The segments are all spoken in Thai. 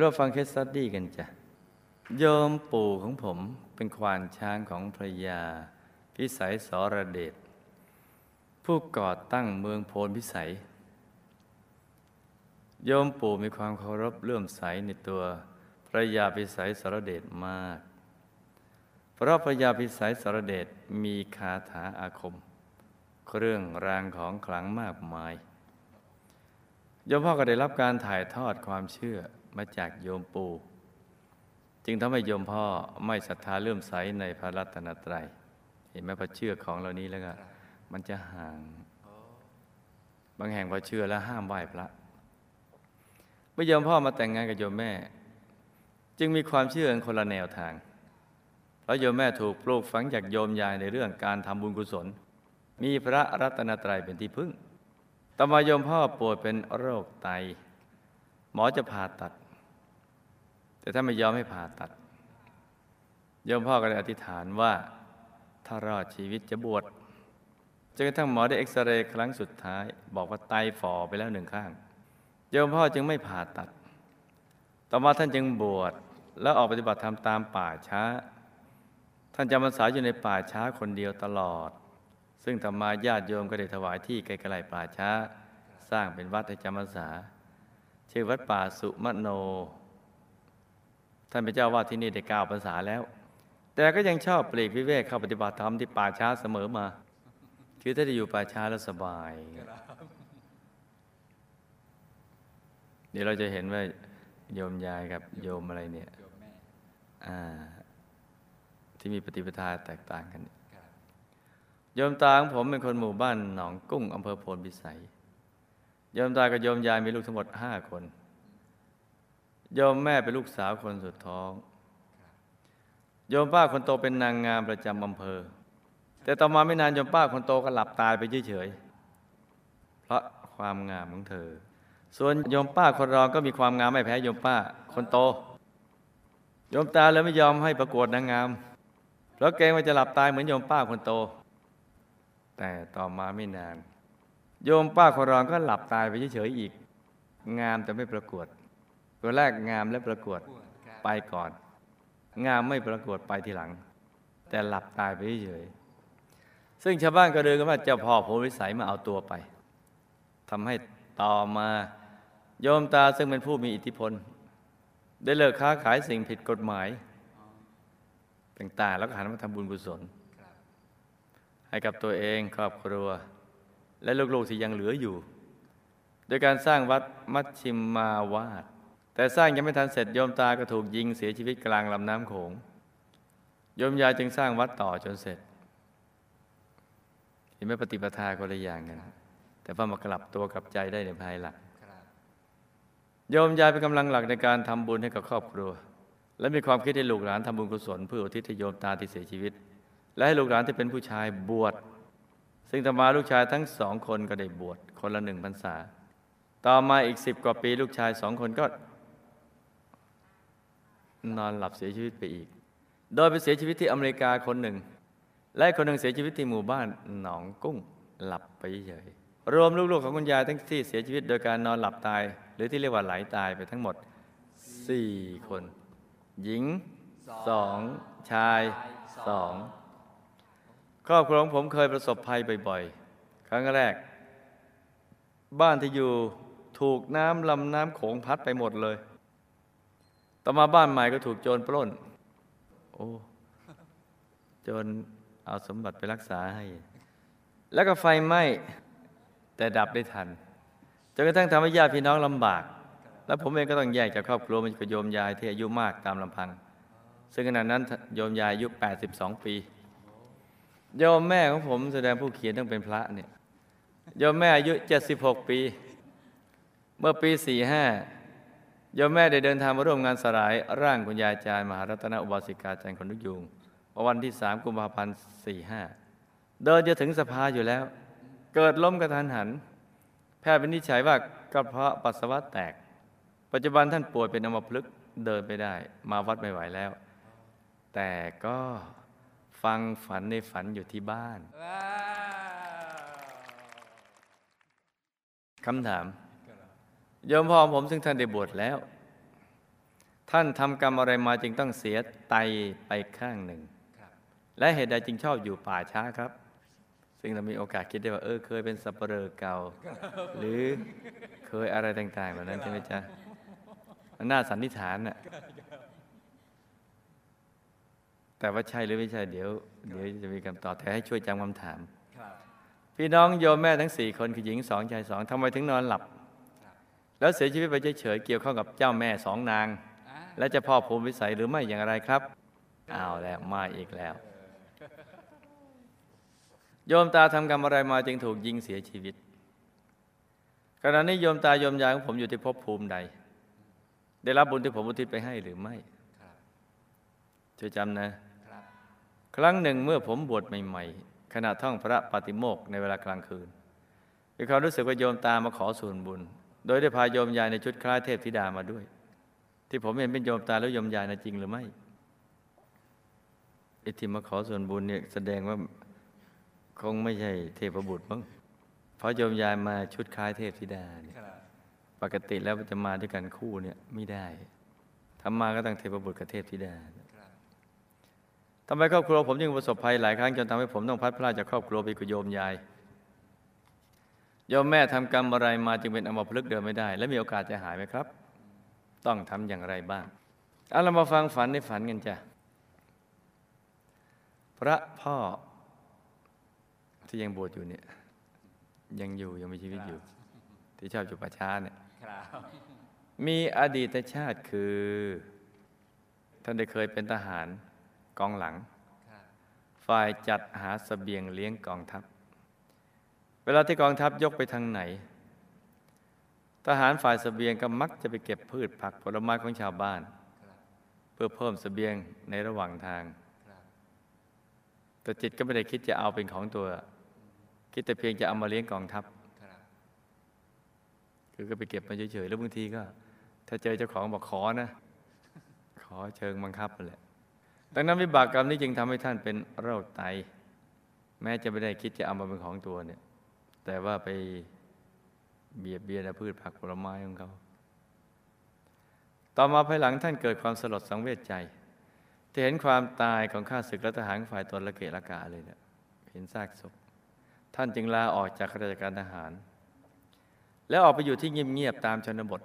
ยวเราฟังเคสสตดดี้กันจ้ะโยมปู่ของผมเป็นควานช้างของพระยา พิสัยสรเดชผู้ก่อตั้งเมืองโพนพิสัย โยมปู่มีความเคารพเลื่อมใสในตัวพระยาพิสัยสรเดชมาก เพราะพระยาพิสัยสรเดชมีคาถาอาคม เครื่องรางของขลังมากมายโยมพ่อก็ได้รับการถ่ายทอดความเชื่อ มาจากโยมปู่จึงทำให้โยมพ่อไม่ศรัทธาเลื่อมใสในพระรัตนตรัย เห็นไหมพอเชื่อของเหล่านี้แล้วก็มันจะห่าง บางแห่งพอเชื่อแล้วห้ามไหว้พระเมื่อโยมพ่อมาแต่งงานกับโยมแม่ จึงมีความเชื่อคนละแนวทางเพราะโยมแม่ถูกปลูกฝังจากโยมยายในเรื่องการทำบุญกุศล มีพระรัตนตรัยเป็นที่พึ่งต่อมาโยมพ่อป่วยเป็นโรคไต หมอจะผ่าตัด แต่ถ้าไม่ยอมให้ผ่าตัดโยมพ่อก็เลยอธิษฐานว่าถ้ารอดชีวิตจะบวชจนกระทั่งหมอได้เอ็กซเรย์ครั้งสุดท้าย บอกว่าไตฝ่อไปแล้วหนึ่งข้างโยมพ่อจึงไม่ผ่าตัด ต่อมาท่านจึงบวชแล้วออกปฏิบัติธรรมตามป่าช้า ท่านจำพรรษาอยู่ในป่าช้าคนเดียวตลอด ซึ่งธรรมาญาติโยมก็ได้ถวายที่ไกลๆป่าช้า สร้างเป็นวัดให้จำพรรษา ชื่อวัดป่าสุมโน ท่านเป็นเจ้าวาดที่นี่ได้เก้าพรรษาแล้ว แต่ก็ยังชอบปลีกวิเวกเข้าปฏิบัติธรรมที่ป่าช้าเสมอมา คือถ้าได้อยู่ป่าช้าแล้วสบายเดี๋ยวเราจะเห็นว่าโยมยายกับโยมอะไรเนี่ยที่มีปฏิปทาแตกต่างกัน โยมตาของผมเป็นคนหมู่บ้านหนองกุ้งอำเภอโพนพิสัย โยมตากับโยมยายมีลูกทั้งหมดห้าคน โยมแม่เป็นลูกสาวคนสุดท้อง โยมป้าคนโตเป็นนางงามประจำอำเภอ แต่ต่อมาไม่นานโยมป้าคนโตก็หลับตายไปเฉยๆเพราะความงามของเธอ ส่วนโยมป้าคนรองก็มีความงามไม่แพ้โยมป้าคนโต โยมตาเลยไม่ยอมให้ประกวดนางงาม เพราะเกรงว่าจะหลับตายเหมือนโยมป้าคนโต แต่ต่อมาไม่นาน โยมป้าคนรองก็หลับตายไปเฉยๆอีก งามแต่ไม่ประกวด ตัวแรกงามและประกวดไปก่อน งามไม่ปรากฏไปทีหลัง แต่หลับตายไปเฉยๆซึ่งชาวบ้านก็เดินกันว่าเจ้าพ่อโพวิสัยมาเอาตัวไปทำให้ต่อมาโยมตาซึ่งเป็นผู้มีอิทธิพล ได้เลิกค้าขายสิ่งผิดกฎหมายต่างๆแล้วก็หันมาทำบุญกุศล ให้กับตัวเองครอบครัว และลูกๆที่ยังเหลืออยู่ โดยการสร้างวัดมัชชิมมาวาด แต่สร้างยังไม่ทันเสร็จโยมตาก็ถูกยิงเสียชีวิตกลางลำน้ำโขง โยมยายจึงสร้างวัดต่อจนเสร็จ เห็นไหมปฏิปทาคนละอย่างกันแต่พอมากลับตัวกลับใจได้ในภายหลังโยมยายเป็นกำลังหลักในการทำบุญให้กับครอบครัว และมีความคิดให้ลูกหลานทำบุญกุศลเพื่ออุทิศให้โยมตาที่เสียชีวิต และให้ลูกหลานที่เป็นผู้ชายบวชซึ่งต่อมาลูกชายทั้งสองคนก็ได้บวชคนละหนึ่งพรรษา ต่อมาอีกสิบกว่าปีลูกชายสองคนก็ นอนหลับเสียชีวิตไปอีก โดยไปเสียชีวิตที่อเมริกาคนหนึ่ง และคนหนึ่งเสียชีวิตที่หมู่บ้านหนองกุ้งหลับไปเฉยรวมลูกๆของคุณยายทั้งที่เสียชีวิตโดยการนอนหลับตาย หรือที่เรียกว่าไหลตายไปทั้งหมดสี่คน หญิงสองชายสองครอบครัวของผมเคยประสบภัยบ่อยๆ ครั้งแรก บ้านที่อยู่ถูกน้ำลำน้ำโขงพัดไปหมดเลย ต่อมาบ้านใหม่ก็ถูกโจรปล้น โอ้ โจรเอาสมบัติไปรักษาให้ แล้วก็ไฟไหม้แต่ดับได้ทัน จนกระทั่งทำให้ญาติพี่น้องลำบาก แล้วผมเองก็ต้องแยกจากครอบครัวมาอยู่กับโยมยายที่อายุมากตามลำพัง ซึ่งขณะนั้นโยมยายอายุ 82 ปี โยมแม่ของผมแสดงผู้เขียนต้องเป็นพระเนี่ย โยมแม่อายุ 76 ปี เมื่อปี 45 โยมแม่ได้เดินทางมาร่วมงานสลาย ร่างคุณยายอาจารย์มหารัตนอุบาสิกาจันทร์คนนุกยูงวันที่3กุมภาพันธ์45เดินจะถึงสภาอยู่แล้ว เกิดล้มกระทันหัน แพทย์วินิจฉัยว่ากระเพาะปัสสาวะแตก ปัจจุบันท่านป่วยเป็นอัมพฤกษ์เดินไม่ได้ มาวัดไม่ไหวแล้ว แต่ก็ฟังฝันในฝันอยู่ที่บ้านว้าวคำถาม โยมพ่อของผมซึ่งท่านได้บวชแล้ว ท่านทำกรรมอะไรมาจึงต้องเสียไตไปข้างหนึ่งครับและเหตุใดจึงชอบอยู่ป่าช้าครับ ซึ่งเรามีโอกาสคิดได้ว่า เออเคยเป็นสับเปลอเก่า หรือเคยอะไรต่างๆแบบนั้นใช่ไหมจ๊ะมันน่าสันนิษฐานน่ะแต่ว่าใช่หรือไม่ใช่เดี๋ยว เดี๋ยวจะมีคำตอบแต่ให้ช่วยจำคำถามครับพี่น้องโยมแม่ทั้งสี่คนคือหญิงสองชายสองทำไมถึงนอนหลับ แล้วเสียชีวิตไปเฉยๆเกี่ยวข้องกับเจ้าแม่สองนางอ่าและเจะพ่อภูมิวิสัยหรือไม่อย่างไรครับเอาแล้วมาอีกแล้ว โยมตาทำกรรมอะไรมาจึงถูกยิงเสียชีวิตขณะนี้โยมตาโยมยายของผมอยู่ที่ภพภูมิใด ได้รับบุญที่ผมอุทิศไปให้หรือไม่ครับช่วยจำนะครับครั้งหนึ่งเมื่อผมบวชใหม่ๆขณะท่องพระปาติโมกข์ในเวลากลางคืนมีความรู้สึกว่าโยมตามาขอส่วนบุญ โดยได้พาโยมยายในชุดคล้ายเทพธิดามาด้วย ที่ผมเห็นเป็นโยมตาแล้วโยมยายนะจริงหรือไม่ไอ้ที่มาขอส่วนบุญเนี่ยแสดงว่าคงไม่ใช่เทพบุตรมั้งเพราะโยมยายมาชุดคล้ายเทพธิดาเนี่ยครับปกติแล้วจะมาด้วยกันคู่เนี่ยไม่ได้ทำมาก็ต้องเทพบุตรกับเทพธิดาครับทำไมครอบครัวผมจึงประสบภัยหลายครั้งจนทำให้ผมต้องพัดพลาดจากครอบครัวไปกับโยมยาย โยมแม่ทำกรรมอะไรมาจึงเป็นอมพลึกษ์เดินไม่ได้ และมีโอกาสจะหายไหมครับ ต้องทำอย่างไรบ้างเอาเรามาฟังฝันในฝันกันจ้ะพระพ่อที่ยังบวชอยู่เนี่ยยังอยู่ยังมีชีวิตอยู่ ที่ชอบอยู่ป่าช้าเนี่ยครับมีอดีตชาติคือ ท่านได้เคยเป็นทหารกองหลังครับฝ่ายจัดหาสเสบียงเลี้ยงกองทัพเวลาที่กองทัพยกไปทางไหน ทหารฝ่ายสเสบียงก็มักจะไปเก็บพืชผักผลไม้ของชาวบ้าน เพื่อเพิ่มสเสบียงในระหว่างทาง แต่จิตก็ไม่ได้คิดจะเอาเป็นของตัว คิดแต่เพียงจะเอามาเลี้ยงกองทัพคือก็ไปเก็บมาเฉยๆแล้วบางทีก็ ถ้าเจอเจ้าของบอกขอนะ ขอเชิงบังคับแหละดังนั้นวิบากกรรมนี้จึงทำให้ท่านเป็นโรคไต แม้จะไม่ได้คิดจะเอามาเป็นของตัวเนี่ย แต่ว่าไปเบียดเบียนพืชผักผลไม้ของเขา ต่อมาภายหลังท่านเกิดความสลดสังเวชใจ ที่เห็นความตายของข้าศึกและทหารฝ่ายตนละเกะละกาเลยเนี่ยเห็นซากศพ ท่านจึงลาออกจากราชการทหาร แล้วออกไปอยู่ที่เงียบๆตามชนบท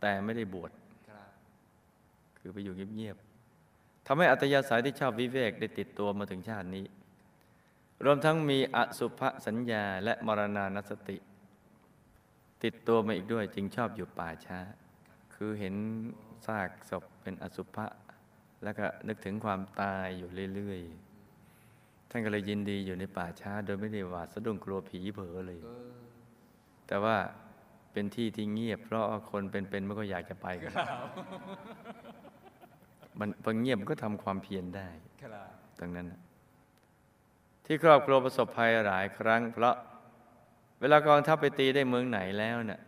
แต่ไม่ได้บวชคือไปอยู่เงียบๆทำให้อัตยาศัยที่ชอบวิเวกได้ติดตัวมาถึงชาตินี้ รวมทั้งมีอสุภสัญญาและมรณานสติ ติดตัวมาอีกด้วยจึงชอบอยู่ป่าช้า คือเห็นซากศพเป็นอสุภะแล้วก็นึกถึงความตายอยู่เรื่อยๆ ท่านก็เลยยินดีอยู่ในป่าช้า โดยไม่ได้หวาดสะดุ้งกลัวผีเผลอเลยเออแต่ว่าเป็นที่ที่เงียบ เพราะว่าคนเป็นๆไม่ก็อยากจะไปกันมันพอเงียบมันก็ทำความเพียรได้ครับตรงนั้นน่ะ ที่ครอบครัวประสบภัยหลายครั้ง เพราะเวลากองทัพไปตีได้เมืองไหนแล้วเน่ะ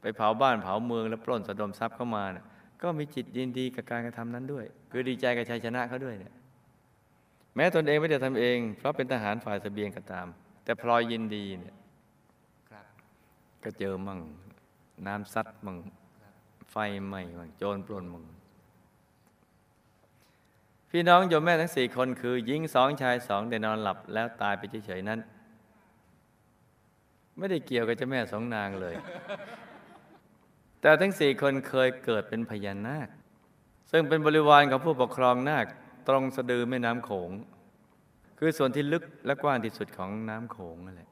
ไปเผาบ้านเผาเมืองแล้วปล้นสะดมทรัพย์เข้ามาน่ะก็มีจิตยินดีกับการกระทำนั้นด้วย คือดีใจกับชัยชนะเขาด้วยเนี่ยแม้ตนเองไม่ได้ทำเอง เพราะเป็นทหารฝ่ายเสบียงก็ตาม แต่พลอยยินดีเนี่ยครับก็เจอมั่ง น้ำซัดมั่งครับไฟไหม้มั่งโจรปล้นมั่ง พี่น้องโยมแม่ทั้งสี่คนคือหญิงสองชายสองได้นอนหลับแล้วตายไปเฉยๆนั้น ไม่ได้เกี่ยวกับเจ้าแม่สองนางเลย แต่ทั้งสี่คนเคยเกิดเป็นพญานาค ซึ่งเป็นบริวารของผู้ปกครองนาคตรงสะดือแม่น้ำโขง คือส่วนที่ลึกและกว้างที่สุดของน้ำโขงนั่นแหละ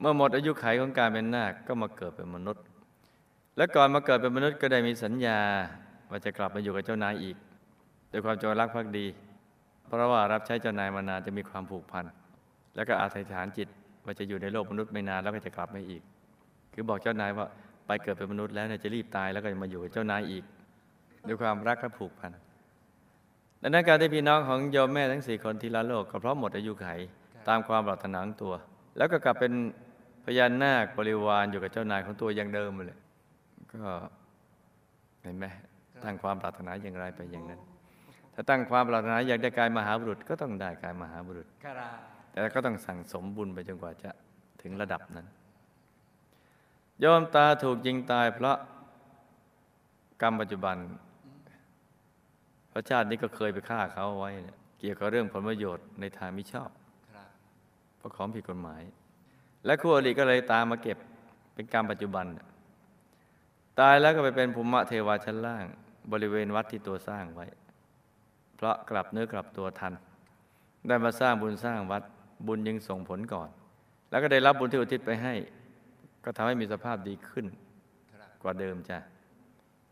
เมื่อหมดอายุขัยของการเป็นนาคก็มาเกิดเป็นมนุษย์ และก่อนมาเกิดเป็นมนุษย์ก็ได้มีสัญญาว่าจะกลับมาอยู่กับเจ้านายอีก ด้วยความจงรักภักดี เพราะว่ารับใช้เจ้านายมานานจะมีความผูกพัน แล้วก็อาศัยฐานจิตว่าจะอยู่ในโลกมนุษย์ไม่นานแล้วก็จะกลับมาอีก คือบอกเจ้านายว่าไปเกิดเป็นมนุษย์แล้วเนี่ยจะรีบตายแล้วก็จะมาอยู่กับเจ้านายอีก ด้วยความรักและผูกพันดังนั้นการที่พี่น้องของโยมแม่ทั้งสี่คนที่ละโลกก็เพราะหมดอายุไขตามความปรารถนาของตัว แล้วก็กลับเป็นพญานาคบริวารอยู่กับเจ้านายของตัวอย่างเดิมเลย ก็เห็นไหมตั้งความปรารถนาอย่างไรไปอย่างนั้น ถ้าตั้งความปรารถนาอยากได้กายมหาบุรุษก็ต้องได้กายมหาบุรุษครับแต่ก็ต้องสั่งสมบุญไปจนกว่าจะถึงระดับนั้นโยมตาถูกยิงตายเพราะกรรมปัจจุบันพระชาตินี้ก็เคยไปฆ่าเขาไว้เกี่ยวกับเรื่องผลประโยชน์ในทางมิชอบเพราะของผิดกฎหมาย และคู่อริก็เลยตามมาเก็บเป็นกรรมปัจจุบัน ตายแล้วก็ไปเป็นภูมิเทวาชั้นล่าง บริเวณวัดที่ตัวสร้างไว้ เพราะกลับเนื้อกลับตัวทัน ได้มาสร้างบุญสร้างวัดบุญยังส่งผลก่อน แล้วก็ได้รับบุญที่อุทิศไปให้ ก็ทำให้มีสภาพดีขึ้น กว่าเดิมจ้ะ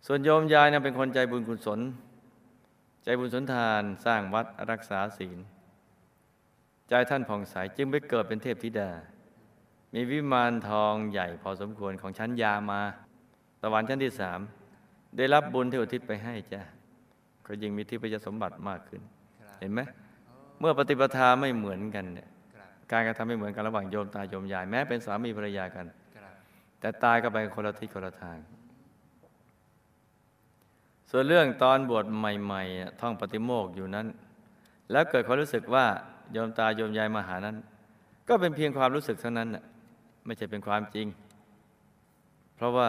ส่วนโยมยายนะเป็นคนใจบุญกุศล ใจบุญสนทานสร้างวัดรักษาศีล ใจท่านผ่องใสจึงไปเกิดเป็นเทพธิดา มีวิมานทองใหญ่พอสมควรของชั้นยามาสวรรค์ชั้นที่สามได้รับบุญที่อุทิศไปให้จ้ะ ก็ยิ่งมีที่ประสมบัติมากขึ้น เห็นไหมเมื่อปฏิปทาไม่เหมือนกันเนี่ยการกระทำไม่เหมือนกันระหว่างโยมตาโยมยายแม้เป็นสามีภรรยากัน แต่ตายก็ไปคนละทิศคนละทาง ส่วนเรื่องตอนบวชใหม่ๆ ท่องปฏิโมกอยู่นั้น แล้วเกิดความรู้สึกว่าโยมตาโยมยายมาหานั้น ก็เป็นเพียงความรู้สึกเท่านั้นไม่ใช่เป็นความจริง เพราะว่า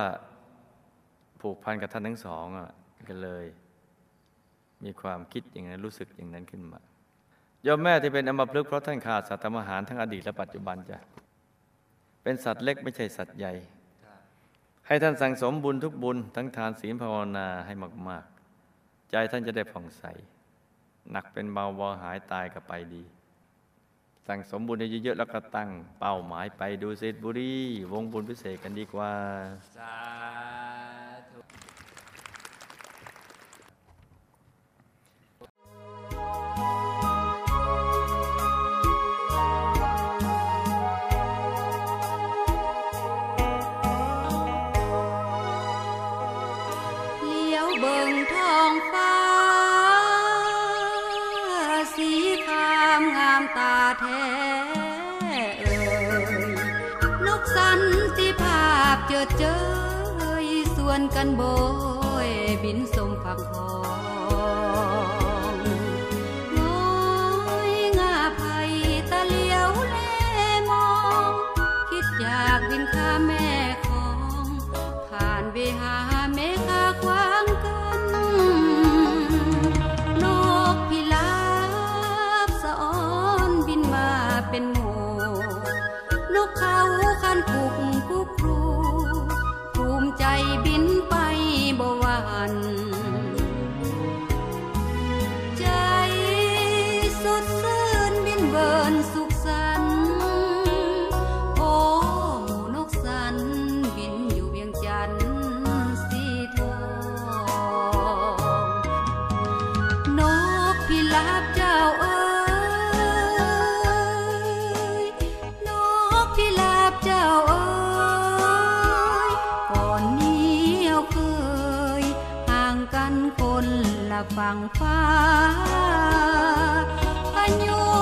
ผูกพันกับท่านทั้งสองกันเลย มีความคิดอย่างนั้นรู้สึกอย่างนั้นขึ้นมาโยมแม่ที่เป็นอมพลึกเพราะท่านขาดสัตว์มหารทั้งอดีตและปัจจุบันจ้ะเป็นสัตว์เล็กไม่ใช่สัตว์ใหญ่ ให้ท่านสั่งสมบุญทุกบุญ ทั้งทานศีลภาวนาให้มาก ๆ ใจท่านจะได้ผ่องใส หนักเป็นเบาบอหายตายกับไปดี สั่งสมบุญเยอะๆแล้วก็ตั้ง เป้าหมายไปดูเซตบุรีวงบุญพิเศษกันดีกว่า เจอส่วนกันบอยบินส่ง ฝั่งฟ้าพ